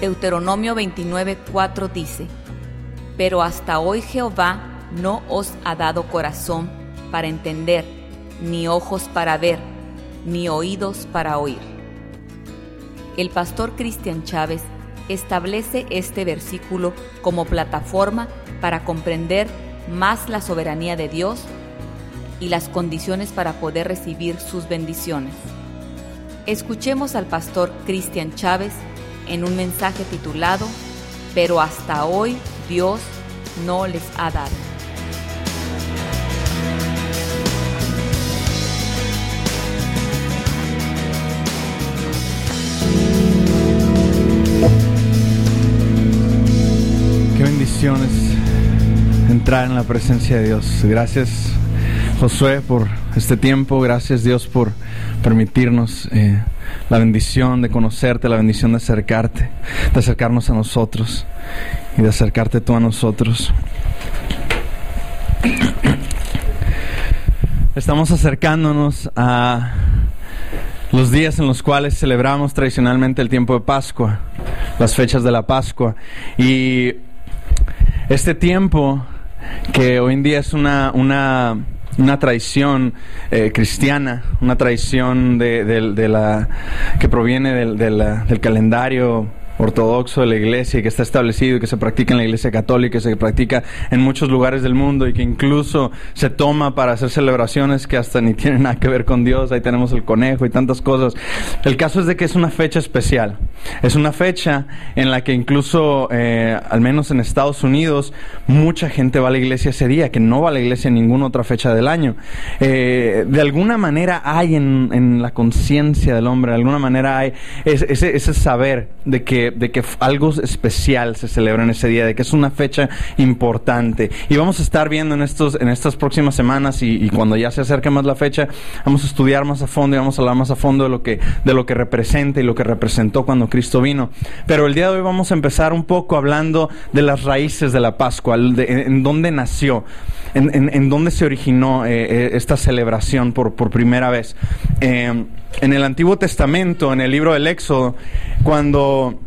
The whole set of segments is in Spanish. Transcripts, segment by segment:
Deuteronomio 29:4 dice, Pero hasta hoy Jehová no os ha dado corazón para entender, ni ojos para ver, ni oídos para oír. El pastor Cristian Chávez establece este versículo como plataforma para comprender más la soberanía de Dios y las condiciones para poder recibir sus bendiciones. Escuchemos al pastor Cristian Chávez en un mensaje titulado Pero hasta hoy Dios no les ha dado. Qué bendiciones entrar en la presencia de Dios. Gracias Josué por este tiempo. Gracias Dios por permitirnos eh, la bendición de conocerte, la bendición de acercarte, de acercarnos a nosotros y de acercarte tú a nosotros. Estamos acercándonos a los días en los cuales celebramos tradicionalmente el tiempo de Pascua, las fechas de la Pascua. Y este tiempo, que hoy en día es una, una, una tradición eh, cristiana, una tradición de, de- la, que proviene del, del calendario ortodoxo de la iglesia y que está establecido y que se practica en la iglesia católica y se practica en muchos lugares del mundo y que incluso se toma para hacer celebraciones que hasta ni tienen nada que ver con Dios, ahí tenemos el conejo y tantas cosas. El caso es de que es una fecha especial, es una fecha en la que incluso, eh, al menos en Estados Unidos, mucha gente va a la iglesia ese día, que no va a la iglesia en ninguna otra fecha del año. Eh, de alguna manera hay en, en la conciencia del hombre, de alguna manera hay ese, ese, ese saber de que, de que algo especial se celebra en ese día, de que es una fecha importante. Y vamos a estar viendo en, estos, en estas próximas semanas y, cuando ya se acerque más la fecha, vamos a estudiar más a fondo y vamos a hablar más a fondo de lo que, de lo que representa y lo que representó cuando Cristo vino. Pero el día de hoy vamos a empezar un poco hablando de las raíces de la Pascua, de- en, en dónde nació, en, en- en dónde se originó eh, eh, esta celebración por, por primera vez. Eh, en el Antiguo Testamento, en el libro del Éxodo, cuando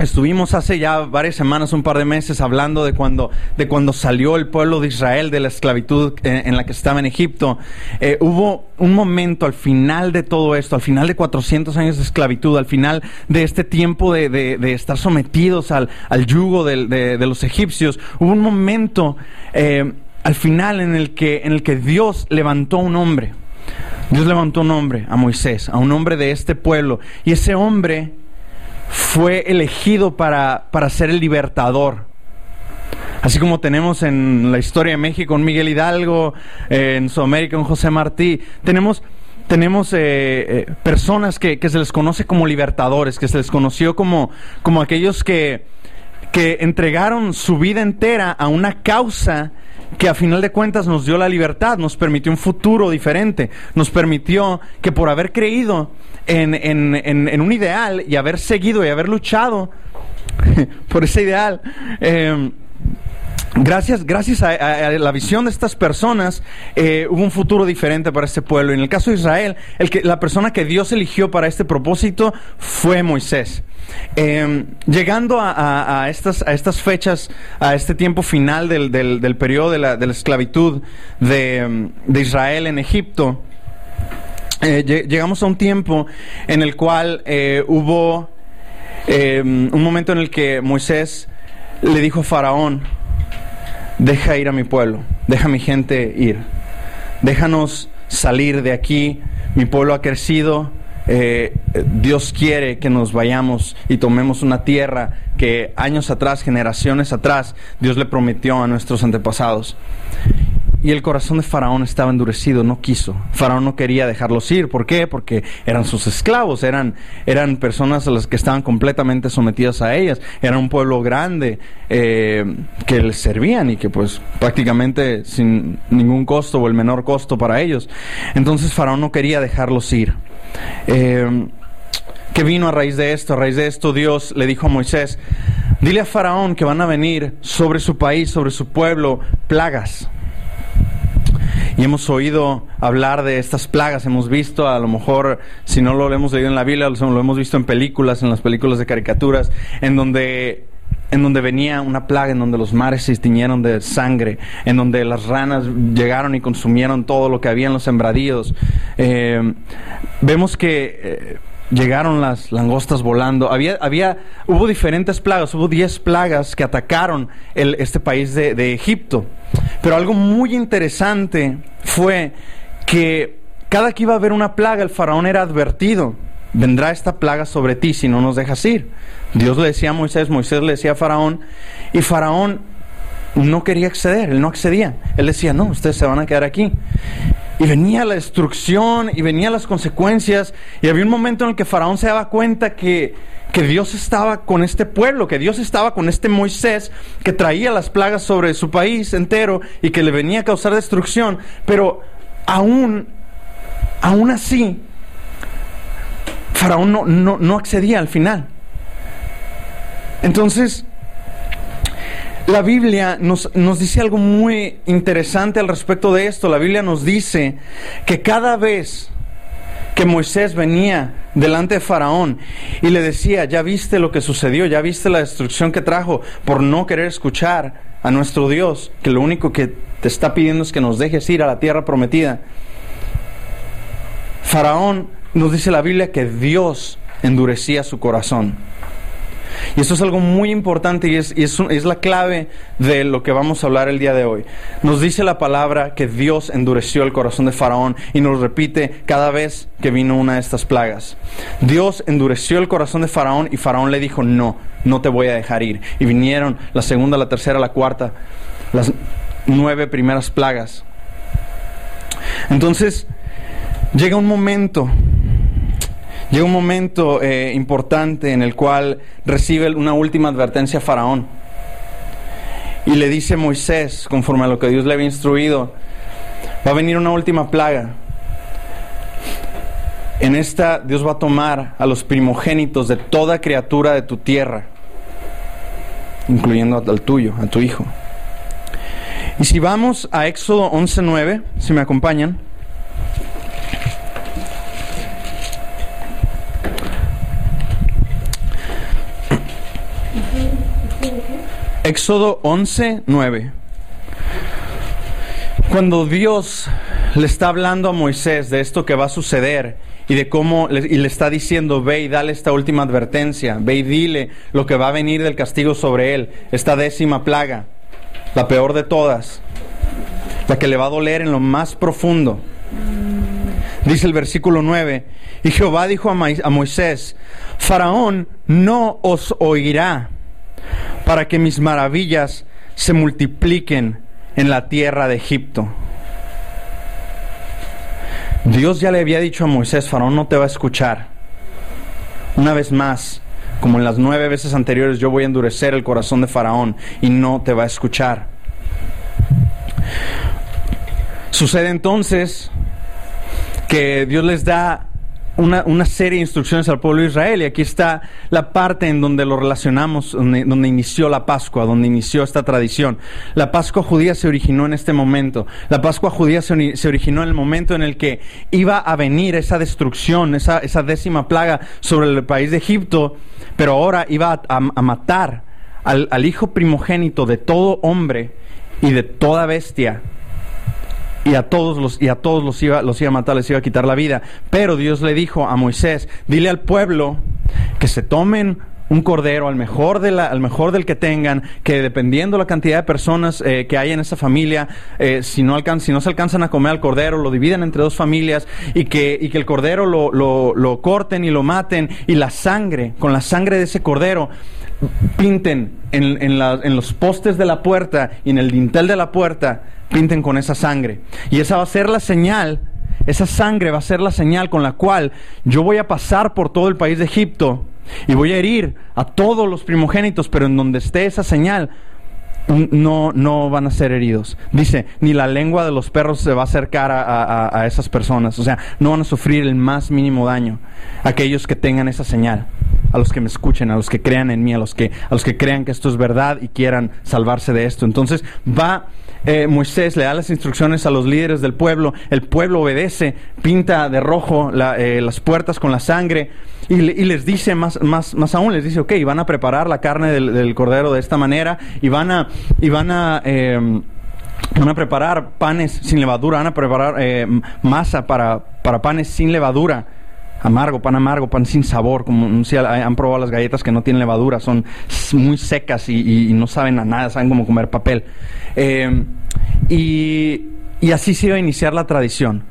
Estuvimos hace ya varias semanas, un par de meses, hablando de cuando, de cuando salió el pueblo de Israel de la esclavitud en la que estaba en Egipto. Eh, hubo un momento al final de todo esto, al final de 400 años de esclavitud, al final de este tiempo de, de- de estar sometidos al, al yugo de, de los egipcios, hubo un momento eh, al final en el, que, en el que Dios levantó un hombre. Dios levantó un hombre, a Moisés, a un hombre de este pueblo. Y ese hombre fue elegido para, para ser el libertador. Así como tenemos en la historia de México un Miguel Hidalgo, en Sudamérica un José Martí, tenemos, tenemos eh, eh, personas que, que se les conoce como libertadores, que se les conoció como, como aquellos que, que entregaron su vida entera a una causa que a final de cuentas nos dio la libertad, nos permitió un futuro diferente, nos permitió que por haber creído en, en- en- en un ideal y haber seguido y haber luchado por ese ideal, eh, Gracias, gracias a, a- a la visión de estas personas, eh, hubo un futuro diferente para este pueblo. En el caso de Israel, el que, la persona que Dios eligió para este propósito fue Moisés. Eh, llegando a, a- estas, a estas fechas, a este tiempo final del, del- del periodo de la, de la esclavitud de, mm, de Israel en Egipto, eh, lle- llegamos a un tiempo en el cual eh, hubo eh, un momento en el que Moisés le dijo a Faraón, deja ir a mi pueblo, deja a mi gente ir, déjanos salir de aquí, mi pueblo ha crecido, eh, Dios quiere que nos vayamos y tomemos una tierra que años atrás, generaciones atrás, Dios le prometió a nuestros antepasados. Y el corazón de Faraón estaba endurecido, no quiso. Faraón no quería dejarlos ir. ¿Por qué? Porque eran sus esclavos, eran, eran personas a las que estaban completamente sometidas a ellas. Era un pueblo grande eh, que les servían y que pues prácticamente sin ningún costo o el menor costo para ellos. Entonces Faraón no quería dejarlos ir. Eh, ¿Qué vino a raíz de esto? A raíz de esto Dios le dijo a Moisés, dile a Faraón que van a venir sobre su país, sobre su pueblo, plagas. Y hemos oído hablar de estas plagas, hemos visto, a lo mejor, si no lo hemos leído en la Biblia, lo hemos visto en películas, en las películas de caricaturas, en donde en donde venía una plaga, en donde los mares se tiñeron de sangre, en donde las ranas llegaron y consumieron todo lo que había en los sembradíos. Eh, vemos que eh, llegaron las langostas volando. Había, había, hubo diferentes plagas, hubo 10 plagas que atacaron este país de, de Egipto. Pero algo muy interesante fue que cada que iba a haber una plaga, el faraón era advertido. Vendrá esta plaga sobre ti si no nos dejas ir. Dios le decía a Moisés, Moisés le decía a Faraón, y Faraón no quería acceder, él no accedía. Él decía, no, ustedes se van a quedar aquí. Y venía la destrucción y venían las consecuencias. Y había un momento en el que Faraón se daba cuenta que, que Dios estaba con este pueblo, que Dios estaba con este Moisés que traía las plagas sobre su país entero y que le venía a causar destrucción. Pero aún, aún así, Faraón no, no, no accedía al final. Entonces, la Biblia nos, nos, dice algo muy interesante al respecto de esto. La Biblia nos dice que cada vez que Moisés venía delante de Faraón y le decía, ya viste lo que sucedió, ya viste la destrucción que trajo por no querer escuchar a nuestro Dios, que lo único que te está pidiendo es que nos dejes ir a la tierra prometida. Faraón nos dice la Biblia que Dios endurecía su corazón. Y esto es algo muy importante y, es, es, la clave de lo que vamos a hablar el día de hoy. Nos dice la palabra que Dios endureció el corazón de Faraón y nos repite cada vez que vino una de estas plagas. Dios endureció el corazón de Faraón y Faraón le dijo, no, no te voy a dejar ir. Y vinieron la segunda, la tercera, la cuarta, las nueve primeras plagas. Entonces, llega un momento Llega un momento eh, importante en el cual recibe una última advertencia a Faraón. Y le dice Moisés, conforme a lo que Dios le había instruido, va a venir una última plaga. En esta Dios va a tomar a los primogénitos de toda criatura de tu tierra, incluyendo al tuyo, a tu hijo. Y si vamos a Éxodo 11.9, si me acompañan. Éxodo 11, 9. Cuando Dios le está hablando a Moisés de esto que va a suceder y de cómo le, y le está diciendo, ve y dale esta última advertencia, ve y dile lo que va a venir del castigo sobre él, esta décima plaga, la peor de todas, la que le va a doler en lo más profundo. Dice el versículo 9, y Jehová dijo a Moisés, Faraón no os oirá para que mis maravillas se multipliquen en la tierra de Egipto. Dios ya le había dicho a Moisés, Faraón no te va a escuchar. Una vez más, como en las nueve veces anteriores, yo voy a endurecer el corazón de Faraón y no te va a escuchar. Sucede entonces que Dios les da una, serie de instrucciones al pueblo de Israel. Y aquí está la parte en donde lo relacionamos, donde, inició la Pascua, donde inició esta tradición. La Pascua judía se originó en este momento. La Pascua judía se, originó en el momento en el que iba a venir esa destrucción, esa, esa décima plaga sobre el país de Egipto, pero ahora iba a, matar al, al hijo primogénito de todo hombre y de toda bestia y a todos los y a todos los iba los iba a matar, les iba a quitar la vida. Pero Dios le dijo a Moisés, dile al pueblo que se tomen un cordero al mejor, de la, al mejor del que tengan, que dependiendo la cantidad de personas eh, que hay en esa familia, eh, si, no alcan si no se alcanzan a comer al cordero, lo dividen entre dos familias y que, y que el cordero lo, lo, lo corten y lo maten y la sangre, con la sangre de ese cordero, pinten en, en, los postes de la puerta y en el dintel de la puerta pinten con esa sangre. Y esa va a ser la señal, esa sangre va a ser la señal con la cual yo voy a pasar por todo el país de Egipto y voy a herir a todos los primogénitos, pero en donde esté esa señal, no, no van a ser heridos. Dice, ni la lengua de los perros se va a acercar a, a, esas personas. O sea, no van a sufrir el más mínimo daño. Aquellos que tengan esa señal, a los que me escuchen, a los que crean en mí, a los que, a los que crean que esto es verdad y quieran salvarse de esto. Entonces va eh, Moisés le da las instrucciones a los líderes del pueblo, el pueblo obedece, pinta de rojo eh, las puertas con la sangre y, les dice más, más, más aún, les dice, ok, van a preparar la carne del, cordero de esta manera y van a... Y van a em, Van a preparar panes sin levadura, van a preparar eh, masa para, para panes sin levadura amargo, pan amargo, pan sin sabor, como si han probado las galletas que no tienen levadura, son muy secas y, no saben a nada, saben cómo comer papel. Eh, y, así se iba a iniciar la tradición.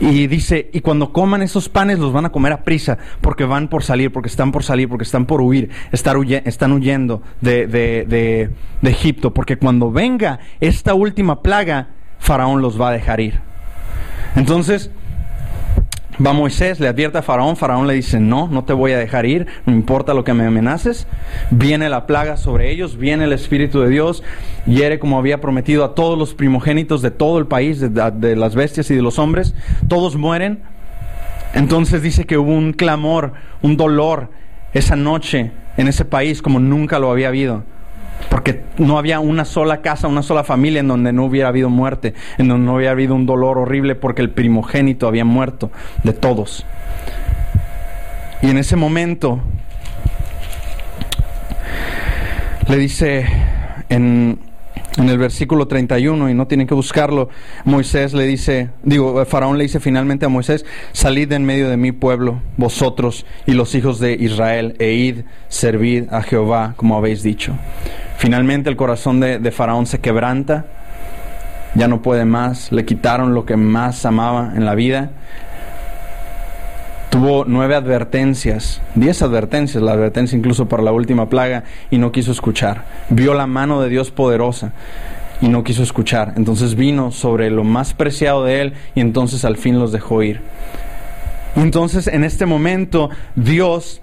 Y dice, y cuando coman esos panes los van a comer a prisa, porque van por salir, porque están por salir, porque están por huir, están huyendo de, de, de, de Egipto, porque cuando venga esta última plaga, Faraón los va a dejar ir. Entonces, Va Moisés, le advierte a Faraón, Faraón le dice, no, no te voy a dejar ir, no importa lo que me amenaces. Viene la plaga sobre ellos, viene el Espíritu de Dios, hiere como había prometido a todos los primogénitos de todo el país, de, las bestias y de los hombres, todos mueren. Entonces dice que hubo un clamor, un dolor esa noche en ese país como nunca lo había habido. Porque no había una sola casa, una sola familia en donde no hubiera habido muerte, en donde no hubiera habido un dolor horrible porque el primogénito había muerto de todos. Y en ese momento le dice en, el versículo 31, y no tienen que buscarlo, Moisés le dice, digo, Faraón le dice finalmente a Moisés, salid en medio de mi pueblo, vosotros y los hijos de Israel, e id, servid a Jehová, como habéis dicho. Finalmente el corazón de, Faraón se quebranta, ya no puede más, le quitaron lo que más amaba en la vida. Tuvo nueve advertencias, diez advertencias, la advertencia incluso para la última plaga, y no quiso escuchar. Vio la mano de Dios poderosa y no quiso escuchar. Entonces vino sobre lo más preciado de él y entonces al fin los dejó ir. Entonces en este momento Dios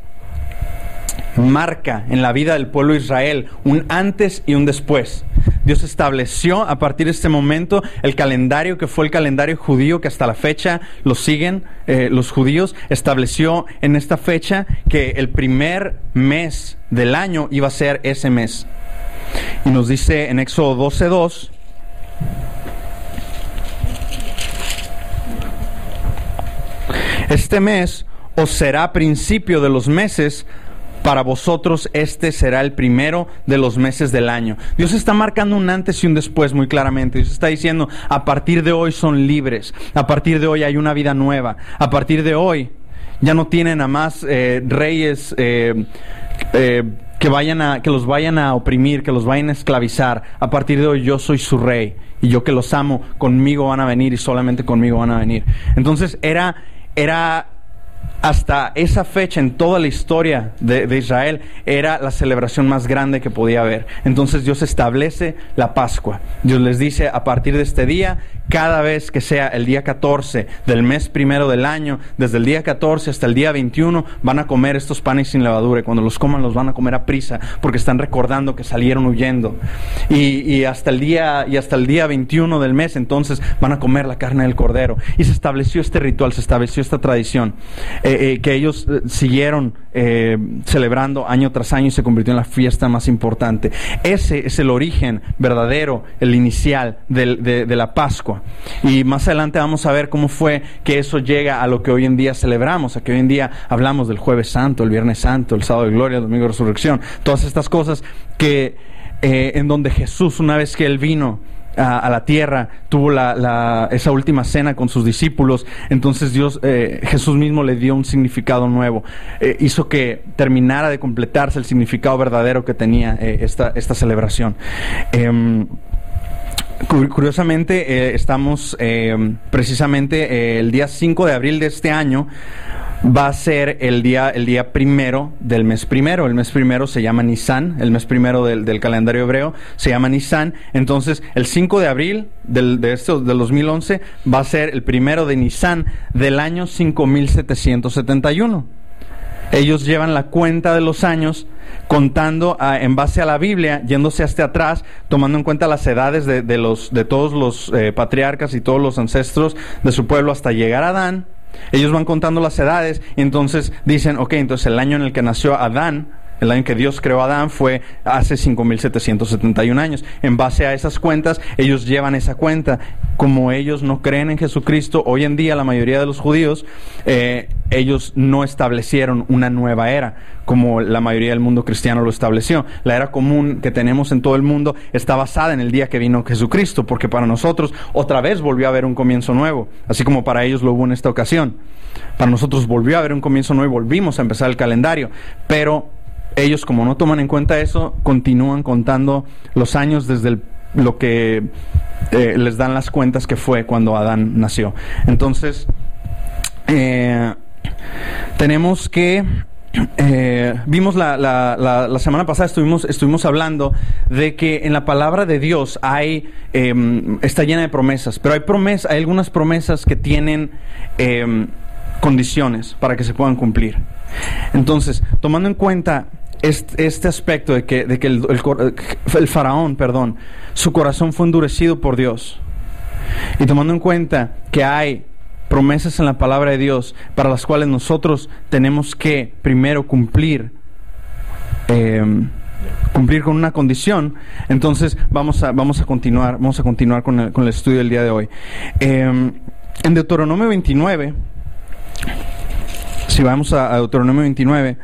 marca en la vida del pueblo de Israel un antes y un después. Dios estableció a partir de este momento el calendario que fue el calendario judío que hasta la fecha lo siguen eh, los judíos. Estableció en esta fecha que el primer mes del año iba a ser ese mes. Y nos dice en Éxodo 12.2. Este mes os será principio de los meses para vosotros este será el primero de los meses del año. Dios está marcando un antes y un después muy claramente. Dios está diciendo, a partir de hoy son libres, a partir de hoy hay una vida nueva, a partir de hoy ya no tienen a más eh, reyes eh, eh, que, vayan a, que los vayan a oprimir, que los vayan a esclavizar. A partir de hoy yo soy su rey y yo que los amo, conmigo van a venir y solamente conmigo van a venir. Entonces era, era hasta esa fecha en toda la historia de, Israel era la celebración más grande que podía haber. Entonces Dios establece la Pascua. Dios les dice, a partir de este día, cada vez que sea el día 14 del mes primero del año, desde el día 14 hasta el día 21, van a comer estos panes sin levadura. Y cuando los coman los van a comer a prisa porque están recordando que salieron huyendo. Y, hasta, el día, y hasta el día 21 del mes, entonces van a comer la carne del cordero. Y se estableció este ritual, se estableció esta tradición. Eh, eh, que ellos eh, siguieron celebrando año tras año y se convirtió en la fiesta más importante. Ese es el origen verdadero, el inicial de, la Pascua. Y más adelante vamos a ver cómo fue que eso llega a lo que hoy en día celebramos, a que hoy en día hablamos del jueves santo, el viernes santo, el sábado de gloria, el domingo de resurrección, todas estas cosas que en donde Jesús, una vez que Él vino, a, la tierra, tuvo la, esa última cena con sus discípulos, entonces Dios, eh, Jesús mismo le dio un significado nuevo, eh, hizo que terminara de completarse el significado verdadero que tenía eh, esta, esta celebración. Em, curiosamente, estamos em, precisamente el día 5 de abril de este año, va a ser el día, el día primero del mes primero. El mes primero se llama Nisan, el mes primero del, calendario hebreo se llama Nisan. Entonces, el 5 de abril del, de esto, del 2011 va a ser el primero de Nisan del año 5771. Ellos llevan la cuenta de los años contando en base a la Biblia, yéndose hasta atrás, tomando en cuenta las edades de, los, de todos los eh, patriarcas y todos los ancestros de su pueblo hasta llegar a Adán ellos van contando las edades y entonces dicen, ok, entonces el año en el que nació Adán el año que Dios creó a Adán fue hace 5771 años. En base a esas cuentas, ellos llevan esa cuenta. Como ellos no creen en Jesucristo, hoy en día la mayoría de los judíos, eh, ellos no establecieron una nueva era, como la mayoría del mundo cristiano lo estableció. La era común que tenemos en todo el mundo está basada en el día que vino Jesucristo, porque para nosotros otra vez volvió a haber un comienzo nuevo, así como para ellos lo hubo en esta ocasión. Para nosotros volvió a haber un comienzo nuevo y volvimos a empezar el calendario, pero ellos como no toman en cuenta eso, continúan contando los años desde lo que eh, les dan las cuentas que fue cuando Adán nació. Entonces, eh, tenemos que eh, vimos la, la, semana pasada, estuvimos, estuvimos hablando de que en la palabra de Dios hay, em, está llena de promesas, pero hay, promesas, hay algunas promesas que tienen em, condiciones para que se puedan cumplir. Entonces, tomando en cuenta este, aspecto de que, de que el, el, faraón, perdón, su corazón fue endurecido por Dios, y tomando en cuenta que hay promesas en la palabra de Dios para las cuales nosotros tenemos que primero cumplir. Em, cumplir con una condición, entonces vamos a, vamos a continuar, vamos a continuar con el, con el estudio del día de hoy. Em, en Deuteronomio 29, si vamos a, a Deuteronomio 29,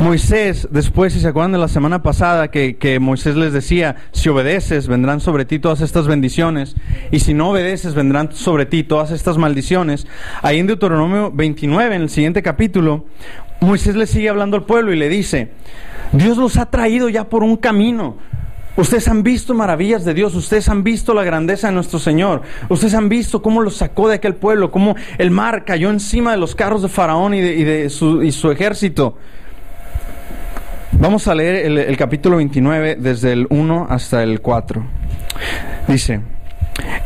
Moisés, después, si se acuerdan de la semana pasada, que, que, Moisés les decía, si obedeces, vendrán sobre ti todas estas bendiciones, y si no obedeces, vendrán sobre ti todas estas maldiciones. Ahí en Deuteronomio 29, en el siguiente capítulo, Moisés le sigue hablando al pueblo y le dice, Dios los ha traído ya por un camino. Ustedes han visto maravillas de Dios, ustedes han visto la grandeza de nuestro Señor, ustedes han visto cómo los sacó de aquel pueblo, cómo el mar cayó encima de los carros de Faraón y de, y de su, y su ejército. Vamos a leer el, capítulo 29 desde el 1 hasta el 4. Dice,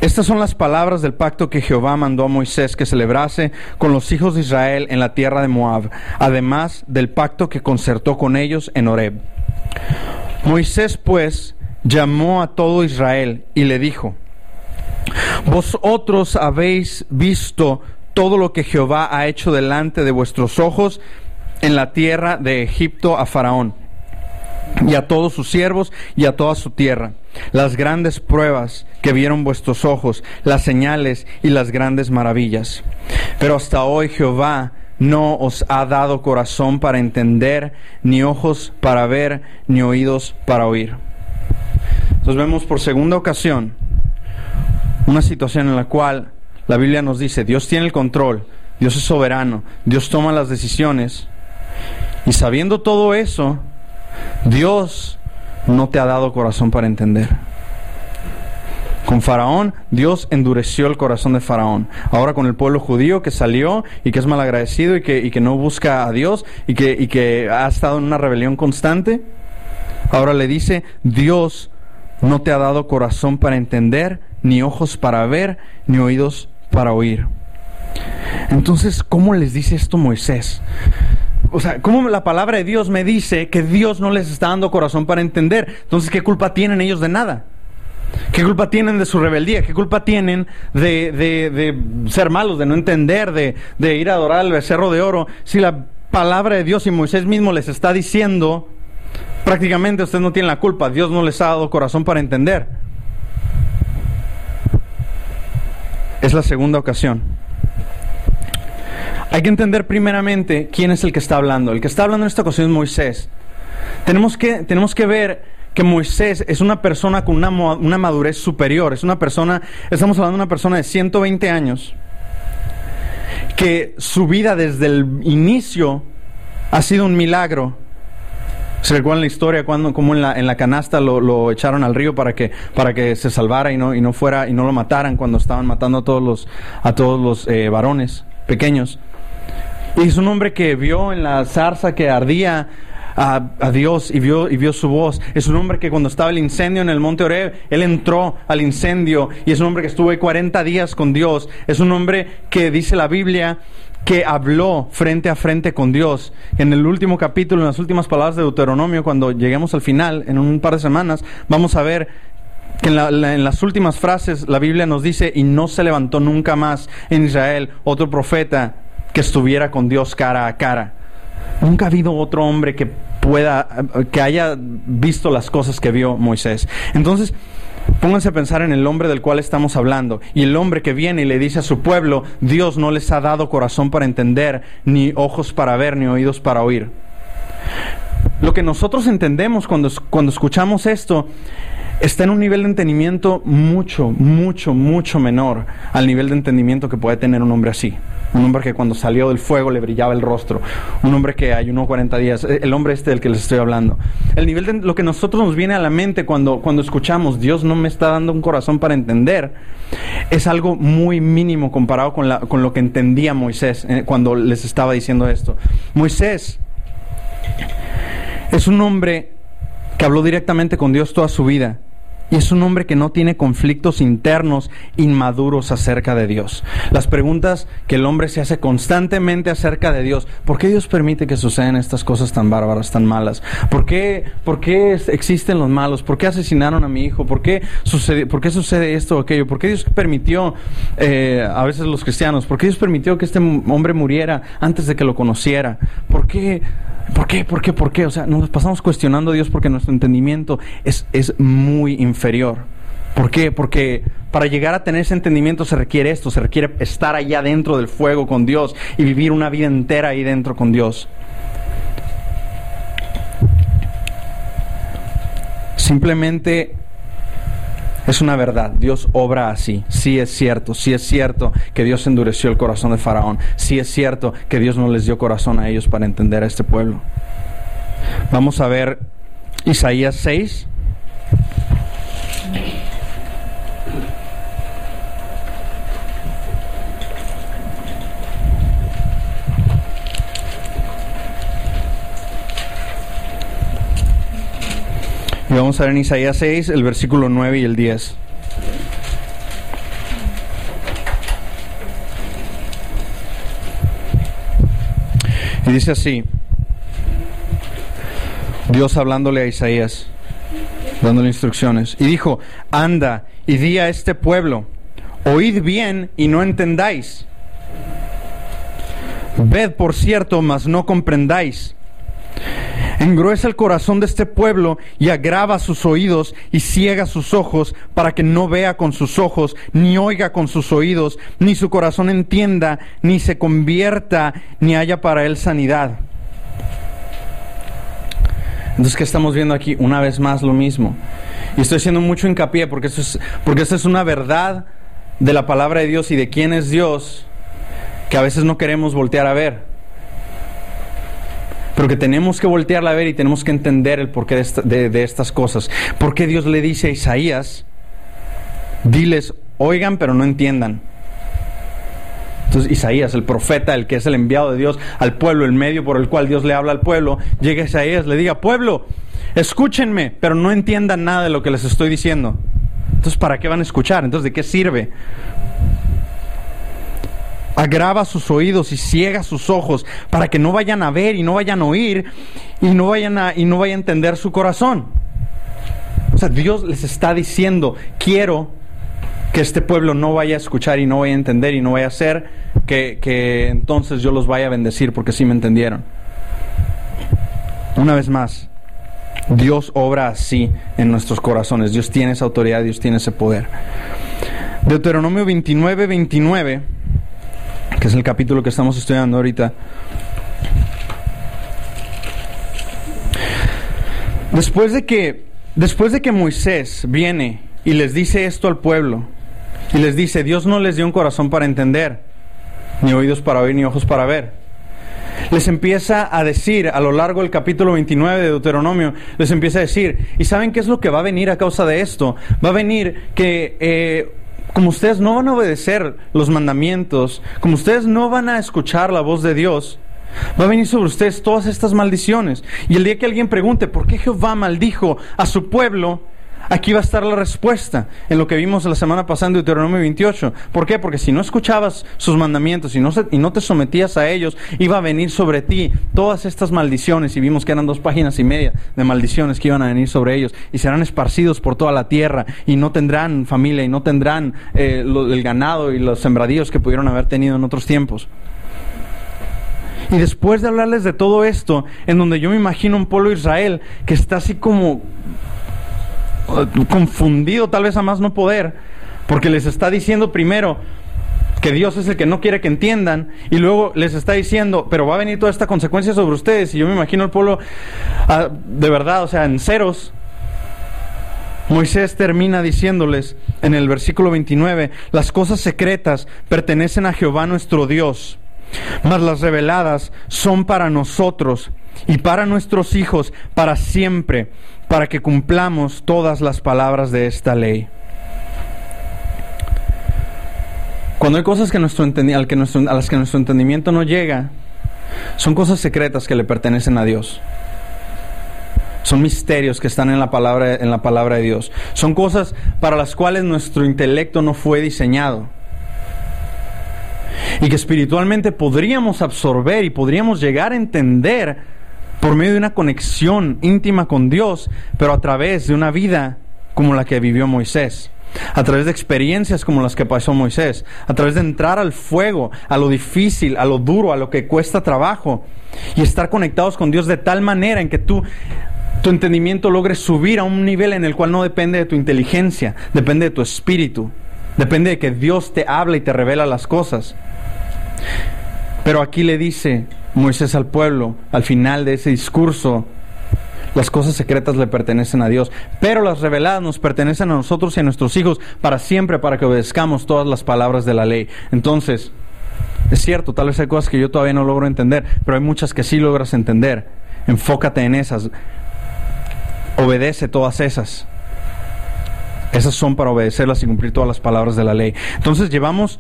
estas son las palabras del pacto que Jehová mandó a Moisés que celebrase con los hijos de Israel en la tierra de Moab, además del pacto que concertó con ellos en Horeb. Moisés pues llamó a todo Israel y le dijo, Vosotros habéis visto todo lo que Jehová ha hecho delante de vuestros ojos en la tierra de Egipto a Faraón y a todos sus siervos y a toda su tierra. Las grandes pruebas que vieron vuestros ojos, las señales y las grandes maravillas. Pero hasta hoy Jehová no os ha dado corazón para entender, ni ojos para ver, ni oídos para oír. Entonces vemos por segunda ocasión una situación en la cual la Biblia nos dice, Dios tiene el control, Dios es soberano, Dios toma las decisiones. Y sabiendo todo eso, Dios no te ha dado corazón para entender. Con Faraón, Dios endureció el corazón de Faraón. Ahora con el pueblo judío que salió y que es malagradecido y que, y que no busca a Dios y que, y que ha estado en una rebelión constante, ahora le dice, Dios no te ha dado corazón para entender, ni ojos para ver, ni oídos para oír. Entonces, ¿cómo les dice esto Moisés? O sea, ¿cómo la palabra de Dios me dice que Dios no les está dando corazón para entender? Entonces, ¿qué culpa tienen ellos de nada? ¿Qué culpa tienen de su rebeldía? ¿Qué culpa tienen de, de, ser malos, de no entender, de, de, ir a adorar al becerro de oro? Si la palabra de Dios y Moisés mismo les está diciendo, prácticamente ustedes no tienen la culpa, Dios no les ha dado corazón para entender. Es la segunda ocasión. Hay que entender primeramente quién es el que está hablando. El que está hablando en esta ocasión es Moisés. Tenemos que, tenemos que ver que Moisés es una persona con una, una madurez superior. Es una persona, estamos hablando de una persona de 120 años, que su vida desde el inicio ha sido un milagro. ¿Se recuerdan la historia cuando como en la, en la canasta lo, echaron al río para que, para que se salvara y no, y no fuera y no lo mataran cuando estaban matando a todos los, a todos los eh, varones pequeños? Es un hombre que vio en la zarza que ardía a, Dios y vio, y vio su voz. Es un hombre que cuando estaba el incendio en el monte Oreb, él entró al incendio y es un hombre que estuvo ahí 40 días con Dios. Es un hombre que dice la Biblia que habló frente a frente con Dios. En el último capítulo, en las últimas palabras de Deuteronomio, cuando lleguemos al final, en un par de semanas, vamos a ver que en, en, las últimas frases la Biblia nos dice, y no se levantó nunca más en Israel otro profeta que estuviera con Dios cara a cara. Nunca ha habido otro hombre que pueda, que haya visto las cosas que vio Moisés. Entonces, Pónganse a pensar en el hombre del cual estamos hablando. Y el hombre que viene y le dice a su pueblo, Dios no les ha dado corazón para entender, ni ojos para ver, ni oídos para oír. Lo que nosotros entendemos cuando, cuando escuchamos esto está en un nivel de entendimiento mucho, mucho, mucho menor al nivel de entendimiento que puede tener un hombre así. Un hombre que cuando salió del fuego le brillaba el rostro. Un hombre que ayunó 40 días. Eh, el hombre este del que les estoy hablando. El nivel de lo que nosotros nos viene a la mente cuando, cuando escuchamos Dios no me está dando un corazón para entender es algo muy mínimo comparado con, la, con lo que entendía Moisés eh, cuando les estaba diciendo esto. Moisés es un hombre que habló directamente con Dios toda su vida. Y es un hombre que no tiene conflictos internos inmaduros acerca de Dios. Las preguntas que el hombre se hace constantemente acerca de Dios. ¿Por qué Dios permite que sucedan estas cosas tan bárbaras, tan malas? ¿Por qué, por qué existen los malos? ¿Por qué asesinaron a mi hijo? ¿Por qué sucede, por qué sucede esto o aquello? ¿Por qué Dios permitió, eh, a veces los cristianos, por qué Dios permitió que este hombre muriera antes de que lo conociera? ¿Por qué? ¿Por qué? ¿Por qué? ¿Por qué? O sea, nos pasamos cuestionando a Dios porque nuestro entendimiento es, es muy inferior. ¿Por qué? Porque para llegar a tener ese entendimiento se requiere esto, se requiere estar allá dentro del fuego con Dios y vivir una vida entera ahí dentro con Dios. Simplemente es una verdad, Dios obra así. Sí es cierto, sí es cierto que Dios endureció el corazón de Faraón. Sí es cierto que Dios no les dio corazón a ellos para entender a este pueblo. Vamos a ver Isaías 6. Y vamos a ver en Isaías 6, el versículo 9 y el 10. Y dice así, Dios hablándole a Isaías, dándole instrucciones, y dijo, anda y di a este pueblo, oíd bien y no entendáis. Ved por cierto, mas no comprendáis engruesa el corazón de este pueblo y agrava sus oídos y ciega sus ojos para que no vea con sus ojos, ni oiga con sus oídos, ni su corazón entienda, ni se convierta, ni haya para él sanidad. Entonces, ¿qué estamos viendo aquí? Una vez más lo mismo. Y estoy haciendo mucho hincapié porque eso es, porque es una verdad de la palabra de Dios y de quién es Dios que a veces no queremos voltear a ver pero que tenemos que voltearla a ver y tenemos que entender el porqué de, estas cosas. ¿Por qué Dios le dice a Isaías, diles, oigan, pero no entiendan? Entonces Isaías, el profeta, el que es el enviado de Dios al pueblo, el medio por el cual Dios le habla al pueblo, llega a Isaías, le diga, pueblo, escúchenme, pero no entiendan nada de lo que les estoy diciendo. Entonces, ¿para qué van a escuchar? Entonces, ¿de qué sirve? Agrava sus oídos y ciega sus ojos para que no vayan a ver y no vayan a oír y no vayan a, y no a entender su corazón. O sea, Dios les está diciendo, quiero que este pueblo no vaya a escuchar y no vaya a entender y no vaya a hacer que, que entonces yo los vaya a bendecir porque sí me entendieron. Una vez más, Dios obra así en nuestros corazones. Dios tiene esa autoridad, Dios tiene ese poder. Deuteronomio 29, 29 que es el capítulo que estamos estudiando ahorita. Después de que después de que Moisés viene y les dice esto al pueblo y les dice, Dios no les dio un corazón para entender, ni oídos para oír, ni ojos para ver. Les empieza a decir a lo largo del capítulo 29 de Deuteronomio, les empieza a decir, ¿y saben qué es lo que va a venir a causa de esto? Va a venir que eh, como ustedes no van a obedecer los mandamientos, como ustedes no van a escuchar la voz de Dios, va a venir sobre ustedes todas estas maldiciones. Y el día que alguien pregunte por qué Jehová maldijo a su pueblo, Aquí va a estar la respuesta en lo que vimos la semana pasada en Deuteronomio 28. ¿Por qué? Porque si no escuchabas sus mandamientos y no, y no te sometías a ellos, iba a venir sobre ti todas estas maldiciones. Y vimos que eran dos páginas y media de maldiciones que iban a venir sobre ellos. Y serán esparcidos por toda la tierra y no tendrán familia y no tendrán eh, el ganado y los sembradíos que pudieron haber tenido en otros tiempos. Y después de hablarles de todo esto, en donde yo me imagino un pueblo de Israel que está así como confundido, tal vez a más no poder, porque les está diciendo primero que Dios es el que no quiere que entiendan, y luego les está diciendo, pero va a venir toda esta consecuencia sobre ustedes, y yo me imagino el pueblo uh, de verdad, o sea, en ceros. Moisés termina diciéndoles en el versículo 29, las cosas secretas pertenecen a Jehová nuestro Dios mas las reveladas son para nosotros y para nuestros hijos para siempre, para que cumplamos todas las palabras de esta ley. Cuando hay cosas que nuestro al que a las que nuestro entendimiento no llega, son cosas secretas que le pertenecen a Dios. Son misterios que están en la palabra, en la palabra de Dios. Son cosas para las cuales nuestro intelecto no fue diseñado y que espiritualmente podríamos absorber y podríamos llegar a entender por medio de una conexión íntima con Dios, pero a través de una vida como la que vivió Moisés, a través de experiencias como las que pasó Moisés, a través de entrar al fuego, a lo difícil, a lo duro, a lo que cuesta trabajo, y estar conectados con Dios de tal manera en que tú tu entendimiento logre subir a un nivel en el cual no depende de tu inteligencia, depende de tu espíritu, depende de que Dios te habla y te revela las cosas. Pero aquí le dice Moisés al pueblo, al final de ese discurso, las cosas secretas le pertenecen a Dios, pero las reveladas nos pertenecen a nosotros y a nuestros hijos para siempre, para que obedezcamos todas las palabras de la ley. Entonces, es cierto, tal vez hay cosas que yo todavía no logro entender, pero hay muchas que sí logras entender. Enfócate en esas. Obedece todas esas. Esas son para obedecerlas y cumplir todas las palabras de la ley. Entonces llevamos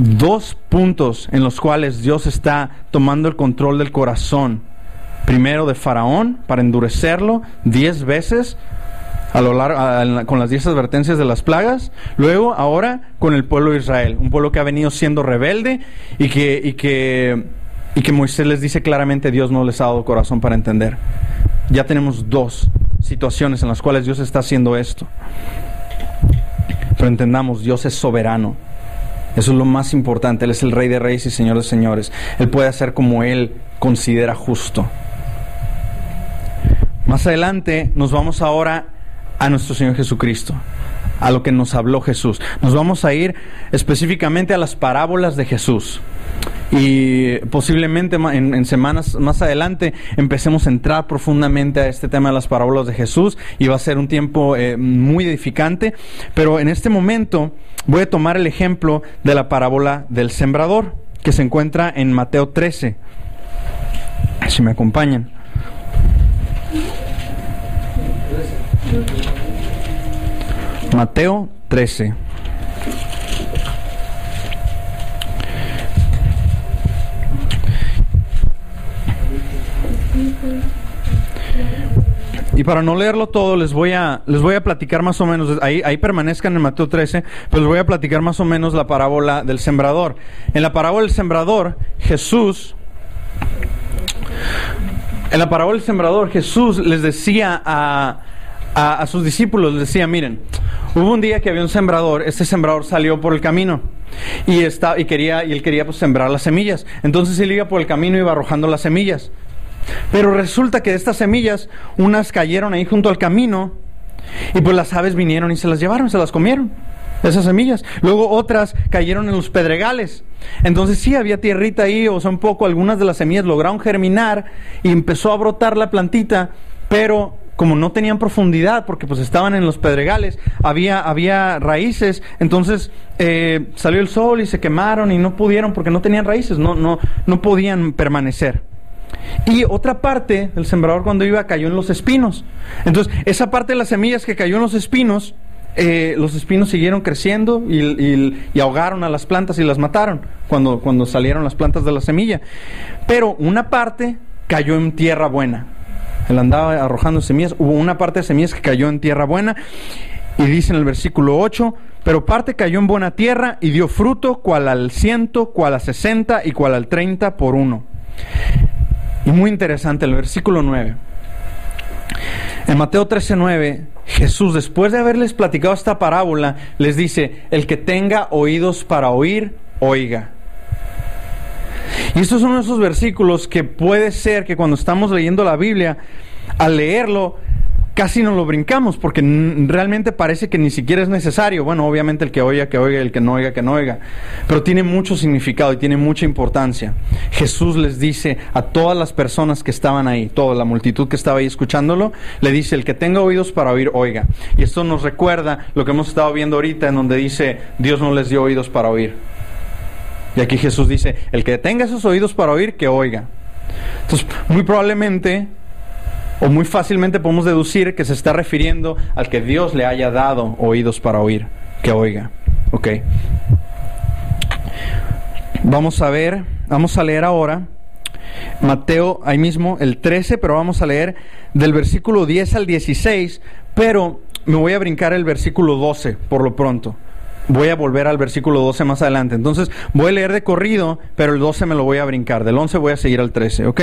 dos puntos en los cuales Dios está tomando el control del corazón. Primero de Faraón para endurecerlo diez veces con las diez advertencias de las plagas. Luego, ahora, con el pueblo de Israel, un pueblo que ha venido siendo rebelde y que, y que, y que Moisés les dice claramente Dios no les ha dado corazón para entender. Ya tenemos dos situaciones en las cuales Dios está haciendo esto. Pero entendamos, Dios es soberano. Eso es lo más importante. Él es el Rey de Reyes y Señor de Señores. Él puede hacer como Él considera justo. Más adelante nos vamos ahora a nuestro Señor Jesucristo, a lo que nos habló Jesús. Nos vamos a ir específicamente a las parábolas de Jesús. Y posiblemente en, semanas más adelante empecemos a entrar profundamente a este tema de las parábolas de Jesús y va a ser un tiempo eh, muy edificante. Pero en este momento voy a tomar el ejemplo de la parábola del sembrador que se encuentra en Mateo 13. Si me acompañan. Mateo 13. Y para no leerlo todo, les voy a, les voy a platicar más o menos, ahí, ahí permanezcan en Mateo 13, pero les voy a platicar más o menos la parábola del sembrador. En la parábola del sembrador, Jesús, en la parábola del sembrador, Jesús les decía a, a, sus discípulos, les decía, miren, hubo un día que había un sembrador, este sembrador salió por el camino y, está, y, quería, y él quería pues, sembrar las semillas. Entonces él iba por el camino y iba arrojando las semillas. Pero resulta que de estas semillas, unas cayeron ahí junto al camino y pues las aves vinieron y se las llevaron, se las comieron, esas semillas. Luego otras cayeron en los pedregales. Entonces sí había tierrita ahí, o sea, un poco, algunas de las semillas lograron germinar y empezó a brotar la plantita, pero como no tenían profundidad, porque pues estaban en los pedregales, había, había raíces, entonces eh, salió el sol y se quemaron y no pudieron porque no tenían raíces, no, no, no podían permanecer. Y otra parte del sembrador cuando iba cayó en los espinos. Entonces, esa parte de las semillas que cayó en los espinos, eh, los espinos siguieron creciendo y, ahogaron a las plantas y las mataron cuando, cuando salieron las plantas de la semilla. Pero una parte cayó en tierra buena. Él andaba arrojando semillas. Hubo una parte de semillas que cayó en tierra buena. Y dice en el versículo 8, pero parte cayó en buena tierra y dio fruto, cual al ciento, cual a sesenta y cual al treinta por uno. Y muy interesante el versículo 9. En Mateo 13:9, Jesús, después de haberles platicado esta parábola, les dice, el que tenga oídos para oír, oiga. Y estos son esos versículos que puede ser que cuando estamos leyendo la Biblia, al leerlo, casi no lo brincamos porque realmente parece que ni siquiera es necesario. Bueno, obviamente el que oiga, que oiga, el que no oiga, que no oiga. Pero tiene mucho significado y tiene mucha importancia. Jesús les dice a todas las personas que estaban ahí, toda la multitud que estaba ahí escuchándolo, le dice, el que tenga oídos para oír, oiga. Y esto nos recuerda lo que hemos estado viendo ahorita en donde dice, Dios no les dio oídos para oír. Y aquí Jesús dice, el que tenga esos oídos para oír, que oiga. Entonces, muy probablemente o muy fácilmente podemos deducir que se está refiriendo al que Dios le haya dado oídos para oír, que oiga. Ok. Vamos a ver, vamos a leer ahora Mateo, ahí mismo, el 13, pero vamos a leer del versículo 10 al 16, pero me voy a brincar el versículo 12 por lo pronto. Voy a volver al versículo 12 más adelante. Entonces, voy a leer de corrido, pero el 12 me lo voy a brincar. Del 11 voy a seguir al 13, ¿ok?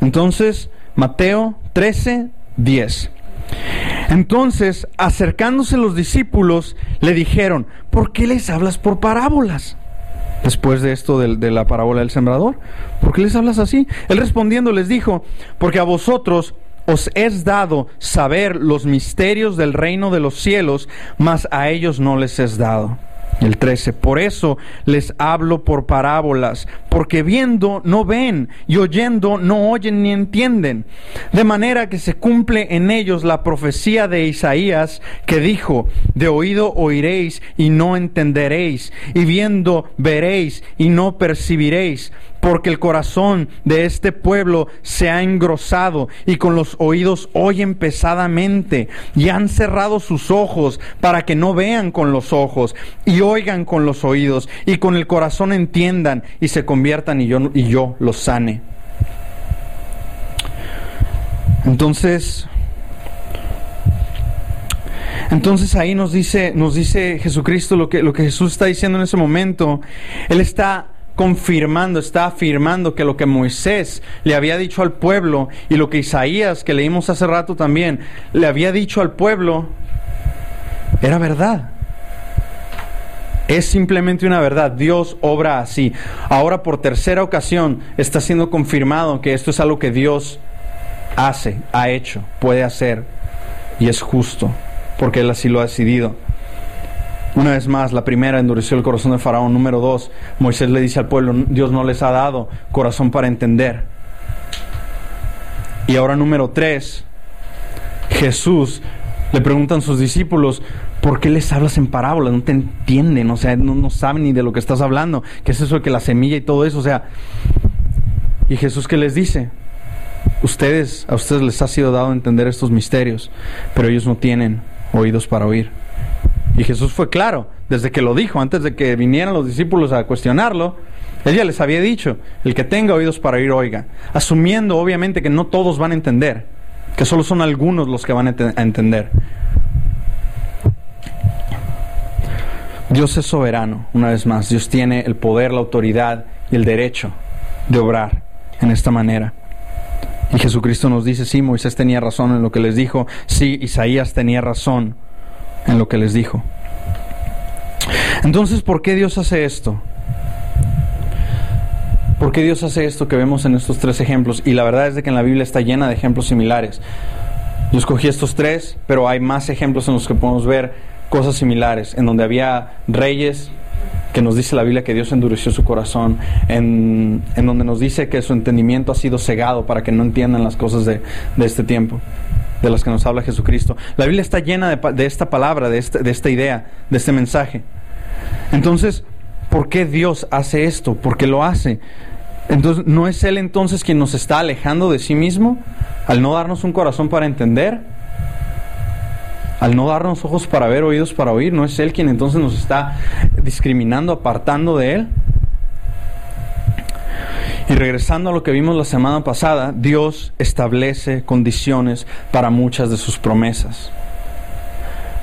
Entonces, Mateo 13, 10. Entonces, acercándose los discípulos, le dijeron, ¿por qué les hablas por parábolas? Después de esto de, de, la parábola del sembrador, ¿por qué les hablas así? Él respondiendo les dijo, porque a vosotros os es dado saber los misterios del reino de los cielos, mas a ellos no les es dado. El 13, por eso les hablo por parábolas, porque viendo no ven y oyendo no oyen ni entienden. De manera que se cumple en ellos la profecía de Isaías que dijo, de oído oiréis y no entenderéis, y viendo veréis y no percibiréis porque el corazón de este pueblo se ha engrosado y con los oídos oyen pesadamente y han cerrado sus ojos para que no vean con los ojos y oigan con los oídos y con el corazón entiendan y se conviertan y yo, y yo los sane. Entonces, entonces ahí nos dice, nos dice Jesucristo lo que, lo que Jesús está diciendo en ese momento. Él está confirmando, está afirmando que lo que Moisés le había dicho al pueblo y lo que Isaías, que leímos hace rato también, le había dicho al pueblo, era verdad. Es simplemente una verdad. Dios obra así. Ahora por tercera ocasión está siendo confirmado que esto es algo que Dios hace, ha hecho, puede hacer y es justo, porque Él así lo ha decidido. Una vez más, la primera endureció el corazón de Faraón. Número dos, Moisés le dice al pueblo, Dios no les ha dado corazón para entender. Y ahora número tres, Jesús le preguntan sus discípulos, ¿por qué les hablas en parábolas? No te entienden, o sea, no, no saben ni de lo que estás hablando. ¿Qué es eso de que la semilla y todo eso? O sea, ¿y Jesús qué les dice? Ustedes, a ustedes les ha sido dado entender estos misterios, pero ellos no tienen oídos para oír. Y Jesús fue claro, desde que lo dijo, antes de que vinieran los discípulos a cuestionarlo, él ya les había dicho, el que tenga oídos para oír, oiga, asumiendo obviamente que no todos van a entender, que solo son algunos los que van a entender. Dios es soberano, una vez más, Dios tiene el poder, la autoridad y el derecho de obrar en esta manera. Y Jesucristo nos dice, sí, Moisés tenía razón en lo que les dijo, sí, Isaías tenía razón en lo que les dijo. Entonces, ¿por qué Dios hace esto? ¿Por qué Dios hace esto que vemos en estos tres ejemplos? Y la verdad es de que en la Biblia está llena de ejemplos similares. Yo escogí estos tres, pero hay más ejemplos en los que podemos ver cosas similares, en donde había reyes, que nos dice la Biblia que Dios endureció su corazón, en, en donde nos dice que su entendimiento ha sido cegado para que no entiendan las cosas de, de este tiempo de las que nos habla Jesucristo. La Biblia está llena de, esta palabra, de, este, de esta idea, de este mensaje. Entonces, ¿por qué Dios hace esto? ¿Por qué lo hace? Entonces, ¿no es Él entonces quien nos está alejando de sí mismo al no darnos un corazón para entender? Al no darnos ojos para ver, oídos para oír, ¿no es Él quien entonces nos está discriminando, apartando de Él? Y regresando a lo que vimos la semana pasada, Dios establece condiciones para muchas de sus promesas.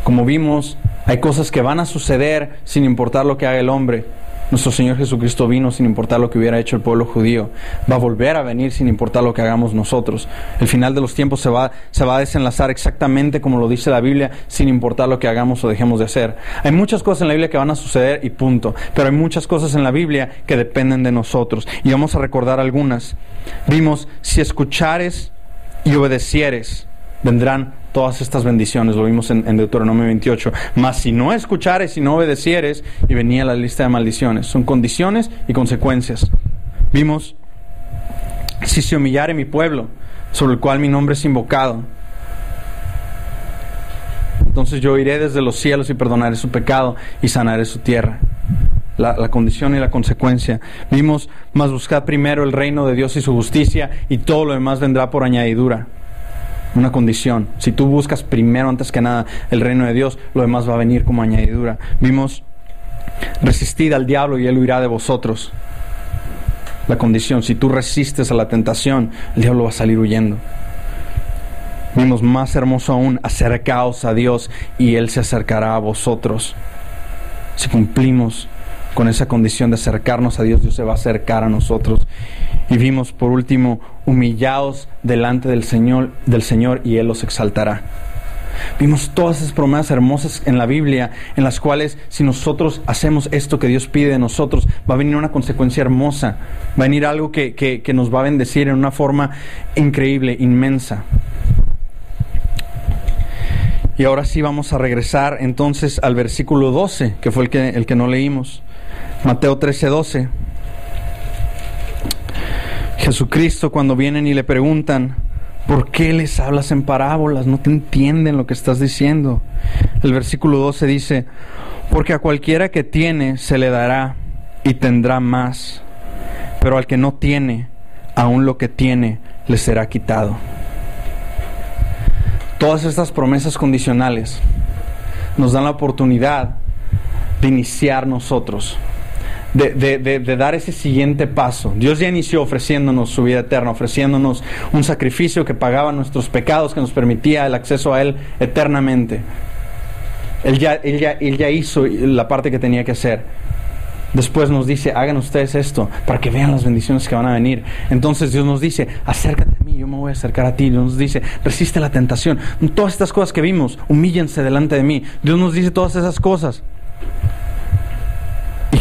Como vimos, hay cosas que van a suceder sin importar lo que haga el hombre. Nuestro Señor Jesucristo vino sin importar lo que hubiera hecho el pueblo judío. Va a volver a venir sin importar lo que hagamos nosotros. El final de los tiempos se va, se va a desenlazar exactamente como lo dice la Biblia, sin importar lo que hagamos o dejemos de hacer. Hay muchas cosas en la Biblia que van a suceder y punto. Pero hay muchas cosas en la Biblia que dependen de nosotros. Y vamos a recordar algunas. Vimos, si escuchares y obedecieres, vendrán todas estas bendiciones, lo vimos en, Deuteronomio 28. Mas si no escuchares y no obedecieres, y venía la lista de maldiciones. Son condiciones y consecuencias. Vimos, si se humillare mi pueblo, sobre el cual mi nombre es invocado, entonces yo iré desde los cielos y perdonaré su pecado y sanaré su tierra. La, la, condición y la consecuencia. Vimos, mas buscad primero el reino de Dios y su justicia y todo lo demás vendrá por añadidura una condición. Si tú buscas primero, antes que nada, el reino de Dios, lo demás va a venir como añadidura. Vimos, resistid al diablo y él huirá de vosotros. La condición, si tú resistes a la tentación, el diablo va a salir huyendo. Vimos más hermoso aún, acercaos a Dios y Él se acercará a vosotros. Si cumplimos con esa condición de acercarnos a Dios, Dios se va a acercar a nosotros. Y vimos por último, humillaos delante del Señor, del Señor y Él los exaltará. Vimos todas esas promesas hermosas en la Biblia, en las cuales si nosotros hacemos esto que Dios pide de nosotros, va a venir una consecuencia hermosa, va a venir algo que, que nos va a bendecir en una forma increíble, inmensa. Y ahora sí vamos a regresar entonces al versículo 12, que fue el que, el que no leímos. Mateo 13, 12. Jesucristo cuando vienen y le preguntan, ¿por qué les hablas en parábolas? No te entienden lo que estás diciendo. El versículo 12 dice, porque a cualquiera que tiene se le dará y tendrá más, pero al que no tiene, aún lo que tiene le será quitado. Todas estas promesas condicionales nos dan la oportunidad de iniciar nosotros de, dar ese siguiente paso. Dios ya inició ofreciéndonos su vida eterna, ofreciéndonos un sacrificio que pagaba nuestros pecados, que nos permitía el acceso a Él eternamente. Él ya, él ya, él ya hizo la parte que tenía que hacer. Después nos dice, hagan ustedes esto para que vean las bendiciones que van a venir. Entonces Dios nos dice, acércate a mí, yo me voy a acercar a ti. Dios nos dice, resiste la tentación. Todas estas cosas que vimos, humíllense delante de mí. Dios nos dice todas esas cosas.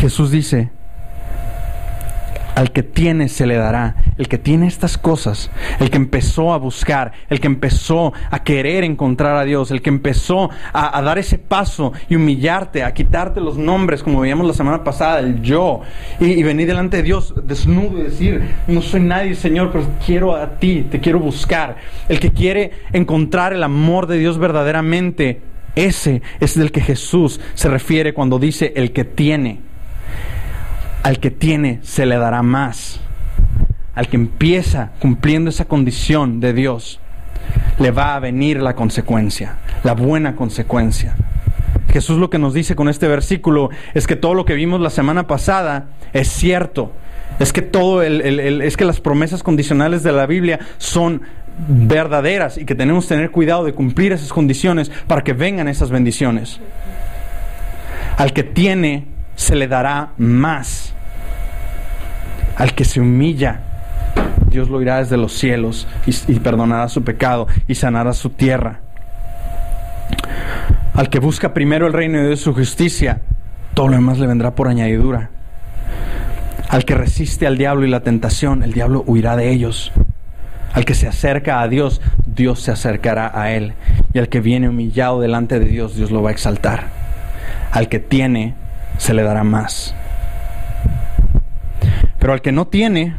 Jesús dice, al que tiene se le dará. El que tiene estas cosas, el que empezó a buscar, el que empezó a querer encontrar a Dios, el que empezó a, dar ese paso y humillarte, a quitarte los nombres, como veíamos la semana pasada, el yo, y, y venir delante de Dios desnudo y decir, no soy nadie, Señor, pero quiero a ti, te quiero buscar. El que quiere encontrar el amor de Dios verdaderamente, ese es del que Jesús se refiere cuando dice el que tiene al que tiene se le dará más. Al que empieza cumpliendo esa condición de Dios, le va a venir la consecuencia, la buena consecuencia. Jesús lo que nos dice con este versículo es que todo lo que vimos la semana pasada es cierto. Es que todo es que las promesas condicionales de la Biblia son verdaderas y que tenemos que tener cuidado de cumplir esas condiciones para que vengan esas bendiciones. Al que tiene se le dará más. Al que se humilla, Dios lo irá desde los cielos y, perdonará su pecado y sanará su tierra. Al que busca primero el reino de su justicia, todo lo demás le vendrá por añadidura. Al que resiste al diablo y la tentación, el diablo huirá de ellos. Al que se acerca a Dios, Dios se acercará a él. Y al que viene humillado delante de Dios, Dios lo va a exaltar. Al que tiene, se le dará más. Pero al que no tiene,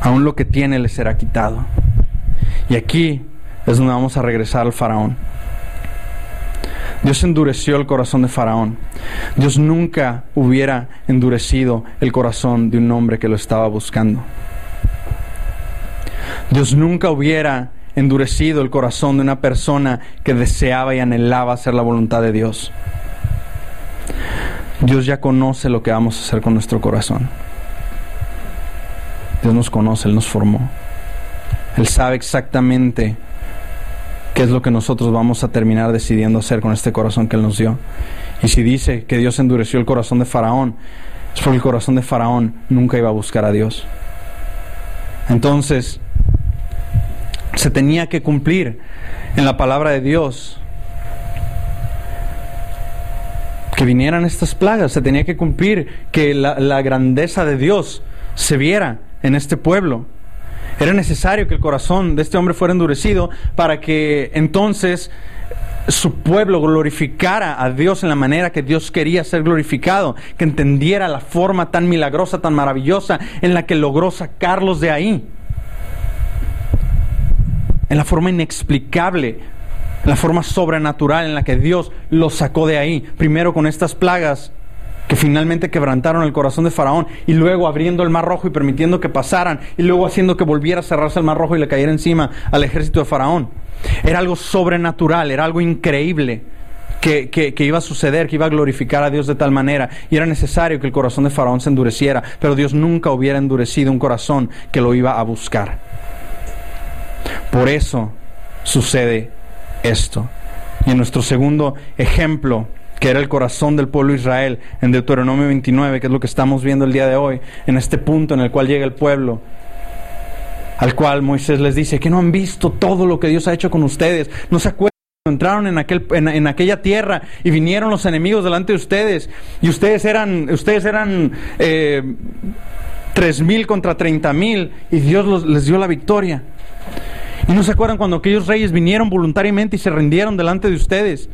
aún lo que tiene le será quitado. Y aquí es donde vamos a regresar al faraón. Dios endureció el corazón de Faraón. Dios nunca hubiera endurecido el corazón de un hombre que lo estaba buscando. Dios nunca hubiera endurecido el corazón de una persona que deseaba y anhelaba hacer la voluntad de Dios. Dios ya conoce lo que vamos a hacer con nuestro corazón. Dios nos conoce, Él nos formó. Él sabe exactamente qué es lo que nosotros vamos a terminar decidiendo hacer con este corazón que Él nos dio. Y si dice que Dios endureció el corazón de Faraón, es porque el corazón de Faraón nunca iba a buscar a Dios. Entonces, se tenía que cumplir en la palabra de Dios que vinieran estas plagas, se tenía que cumplir que la, la grandeza de Dios se viera en este pueblo. Era necesario que el corazón de este hombre fuera endurecido para que entonces su pueblo glorificara a Dios en la manera que Dios quería ser glorificado, que entendiera la forma tan milagrosa, tan maravillosa en la que logró sacarlos de ahí, en la forma inexplicable, la forma sobrenatural en la que Dios los sacó de ahí, primero con estas plagas que finalmente quebrantaron el corazón de Faraón y luego abriendo el mar rojo y permitiendo que pasaran y luego haciendo que volviera a cerrarse el mar rojo y le cayera encima al ejército de Faraón. Era algo sobrenatural, era algo increíble que, que, iba a suceder, que iba a glorificar a Dios de tal manera y era necesario que el corazón de Faraón se endureciera, pero Dios nunca hubiera endurecido un corazón que lo iba a buscar. Por eso sucede esto. Y en nuestro segundo ejemplo, que era el corazón del pueblo de Israel, en Deuteronomio 29, que es lo que estamos viendo el día de hoy, en este punto en el cual llega el pueblo, al cual Moisés les dice que no han visto todo lo que Dios ha hecho con ustedes, no se acuerdan entraron en, aquel, en, aquella tierra y vinieron los enemigos delante de ustedes y ustedes eran ustedes eran eh, tres mil contra treinta mil y Dios les dio la victoria y no se acuerdan cuando aquellos reyes vinieron voluntariamente y se rindieron delante de ustedes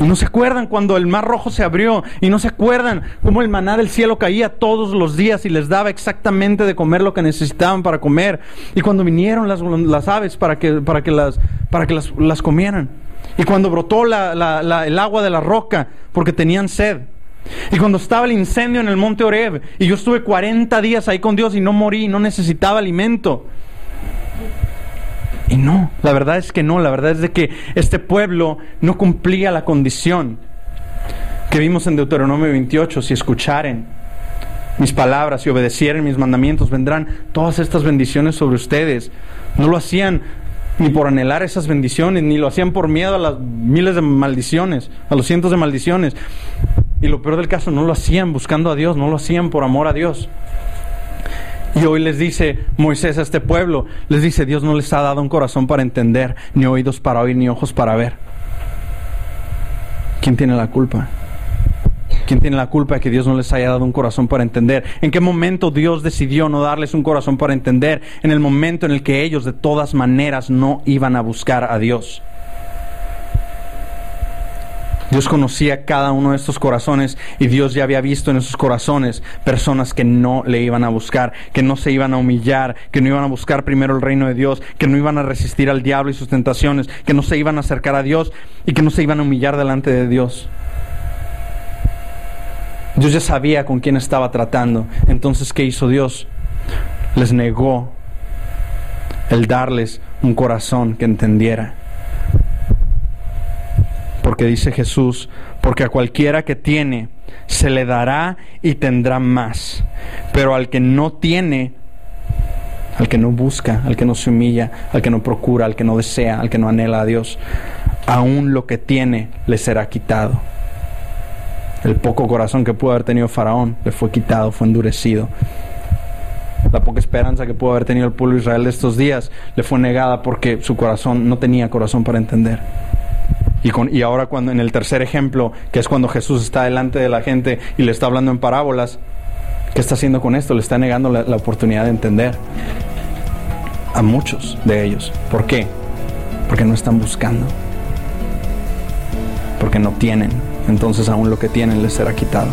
y no se acuerdan cuando el mar rojo se abrió. Y no se acuerdan cómo el maná del cielo caía todos los días y les daba exactamente de comer lo que necesitaban para comer. Y cuando vinieron las, aves para que, para que, las, para que las, las comieran. Y cuando brotó el agua de la roca porque tenían sed. Y cuando estaba el incendio en el monte Oreb y yo estuve 40 días ahí con Dios y no morí, no necesitaba alimento. Y no, la verdad es que no, la verdad es de que este pueblo no cumplía la condición que vimos en Deuteronomio 28, si escucharen mis palabras y obedecieren mis mandamientos, vendrán todas estas bendiciones sobre ustedes. No lo hacían ni por anhelar esas bendiciones, ni lo hacían por miedo a las miles de maldiciones, a los cientos de maldiciones. Y lo peor del caso, no lo hacían buscando a Dios, no lo hacían por amor a Dios. Y hoy les dice Moisés a este pueblo, les dice, Dios no les ha dado un corazón para entender, ni oídos para oír, ni ojos para ver. ¿Quién tiene la culpa? ¿Quién tiene la culpa de que Dios no les haya dado un corazón para entender? ¿En qué momento Dios decidió no darles un corazón para entender? En el momento en el que ellos de todas maneras no iban a buscar a Dios. Dios conocía cada uno de estos corazones y Dios ya había visto en esos corazones personas que no le iban a buscar, que no se iban a humillar, que no iban a buscar primero el reino de Dios, que no iban a resistir al diablo y sus tentaciones, que no se iban a acercar a Dios y que no se iban a humillar delante de Dios. Dios ya sabía con quién estaba tratando. Entonces, ¿qué hizo Dios? Les negó el darles un corazón que entendiera. Porque dice Jesús, porque a cualquiera que tiene se le dará y tendrá más. Pero al que no tiene, al que no busca, al que no se humilla, al que no procura, al que no desea, al que no anhela a Dios, aún lo que tiene le será quitado. El poco corazón que pudo haber tenido Faraón le fue quitado, fue endurecido. La poca esperanza que pudo haber tenido el pueblo de Israel de estos días le fue negada porque su corazón no tenía corazón para entender. Y, con, y ahora cuando en el tercer ejemplo, que es cuando Jesús está delante de la gente y le está hablando en parábolas, ¿qué está haciendo con esto? Le está negando la, la oportunidad de entender a muchos de ellos. ¿Por qué? Porque no están buscando. Porque no tienen. Entonces aún lo que tienen les será quitado.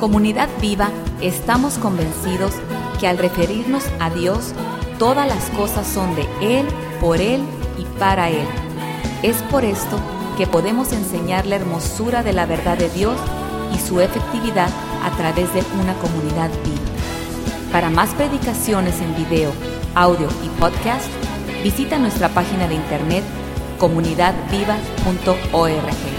Comunidad Viva estamos convencidos que al referirnos a Dios, todas las cosas son de Él, por Él y para Él. Es por esto que podemos enseñar la hermosura de la verdad de Dios y su efectividad a través de una comunidad viva. Para más predicaciones en video, audio y podcast, visita nuestra página de internet comunidadviva.org.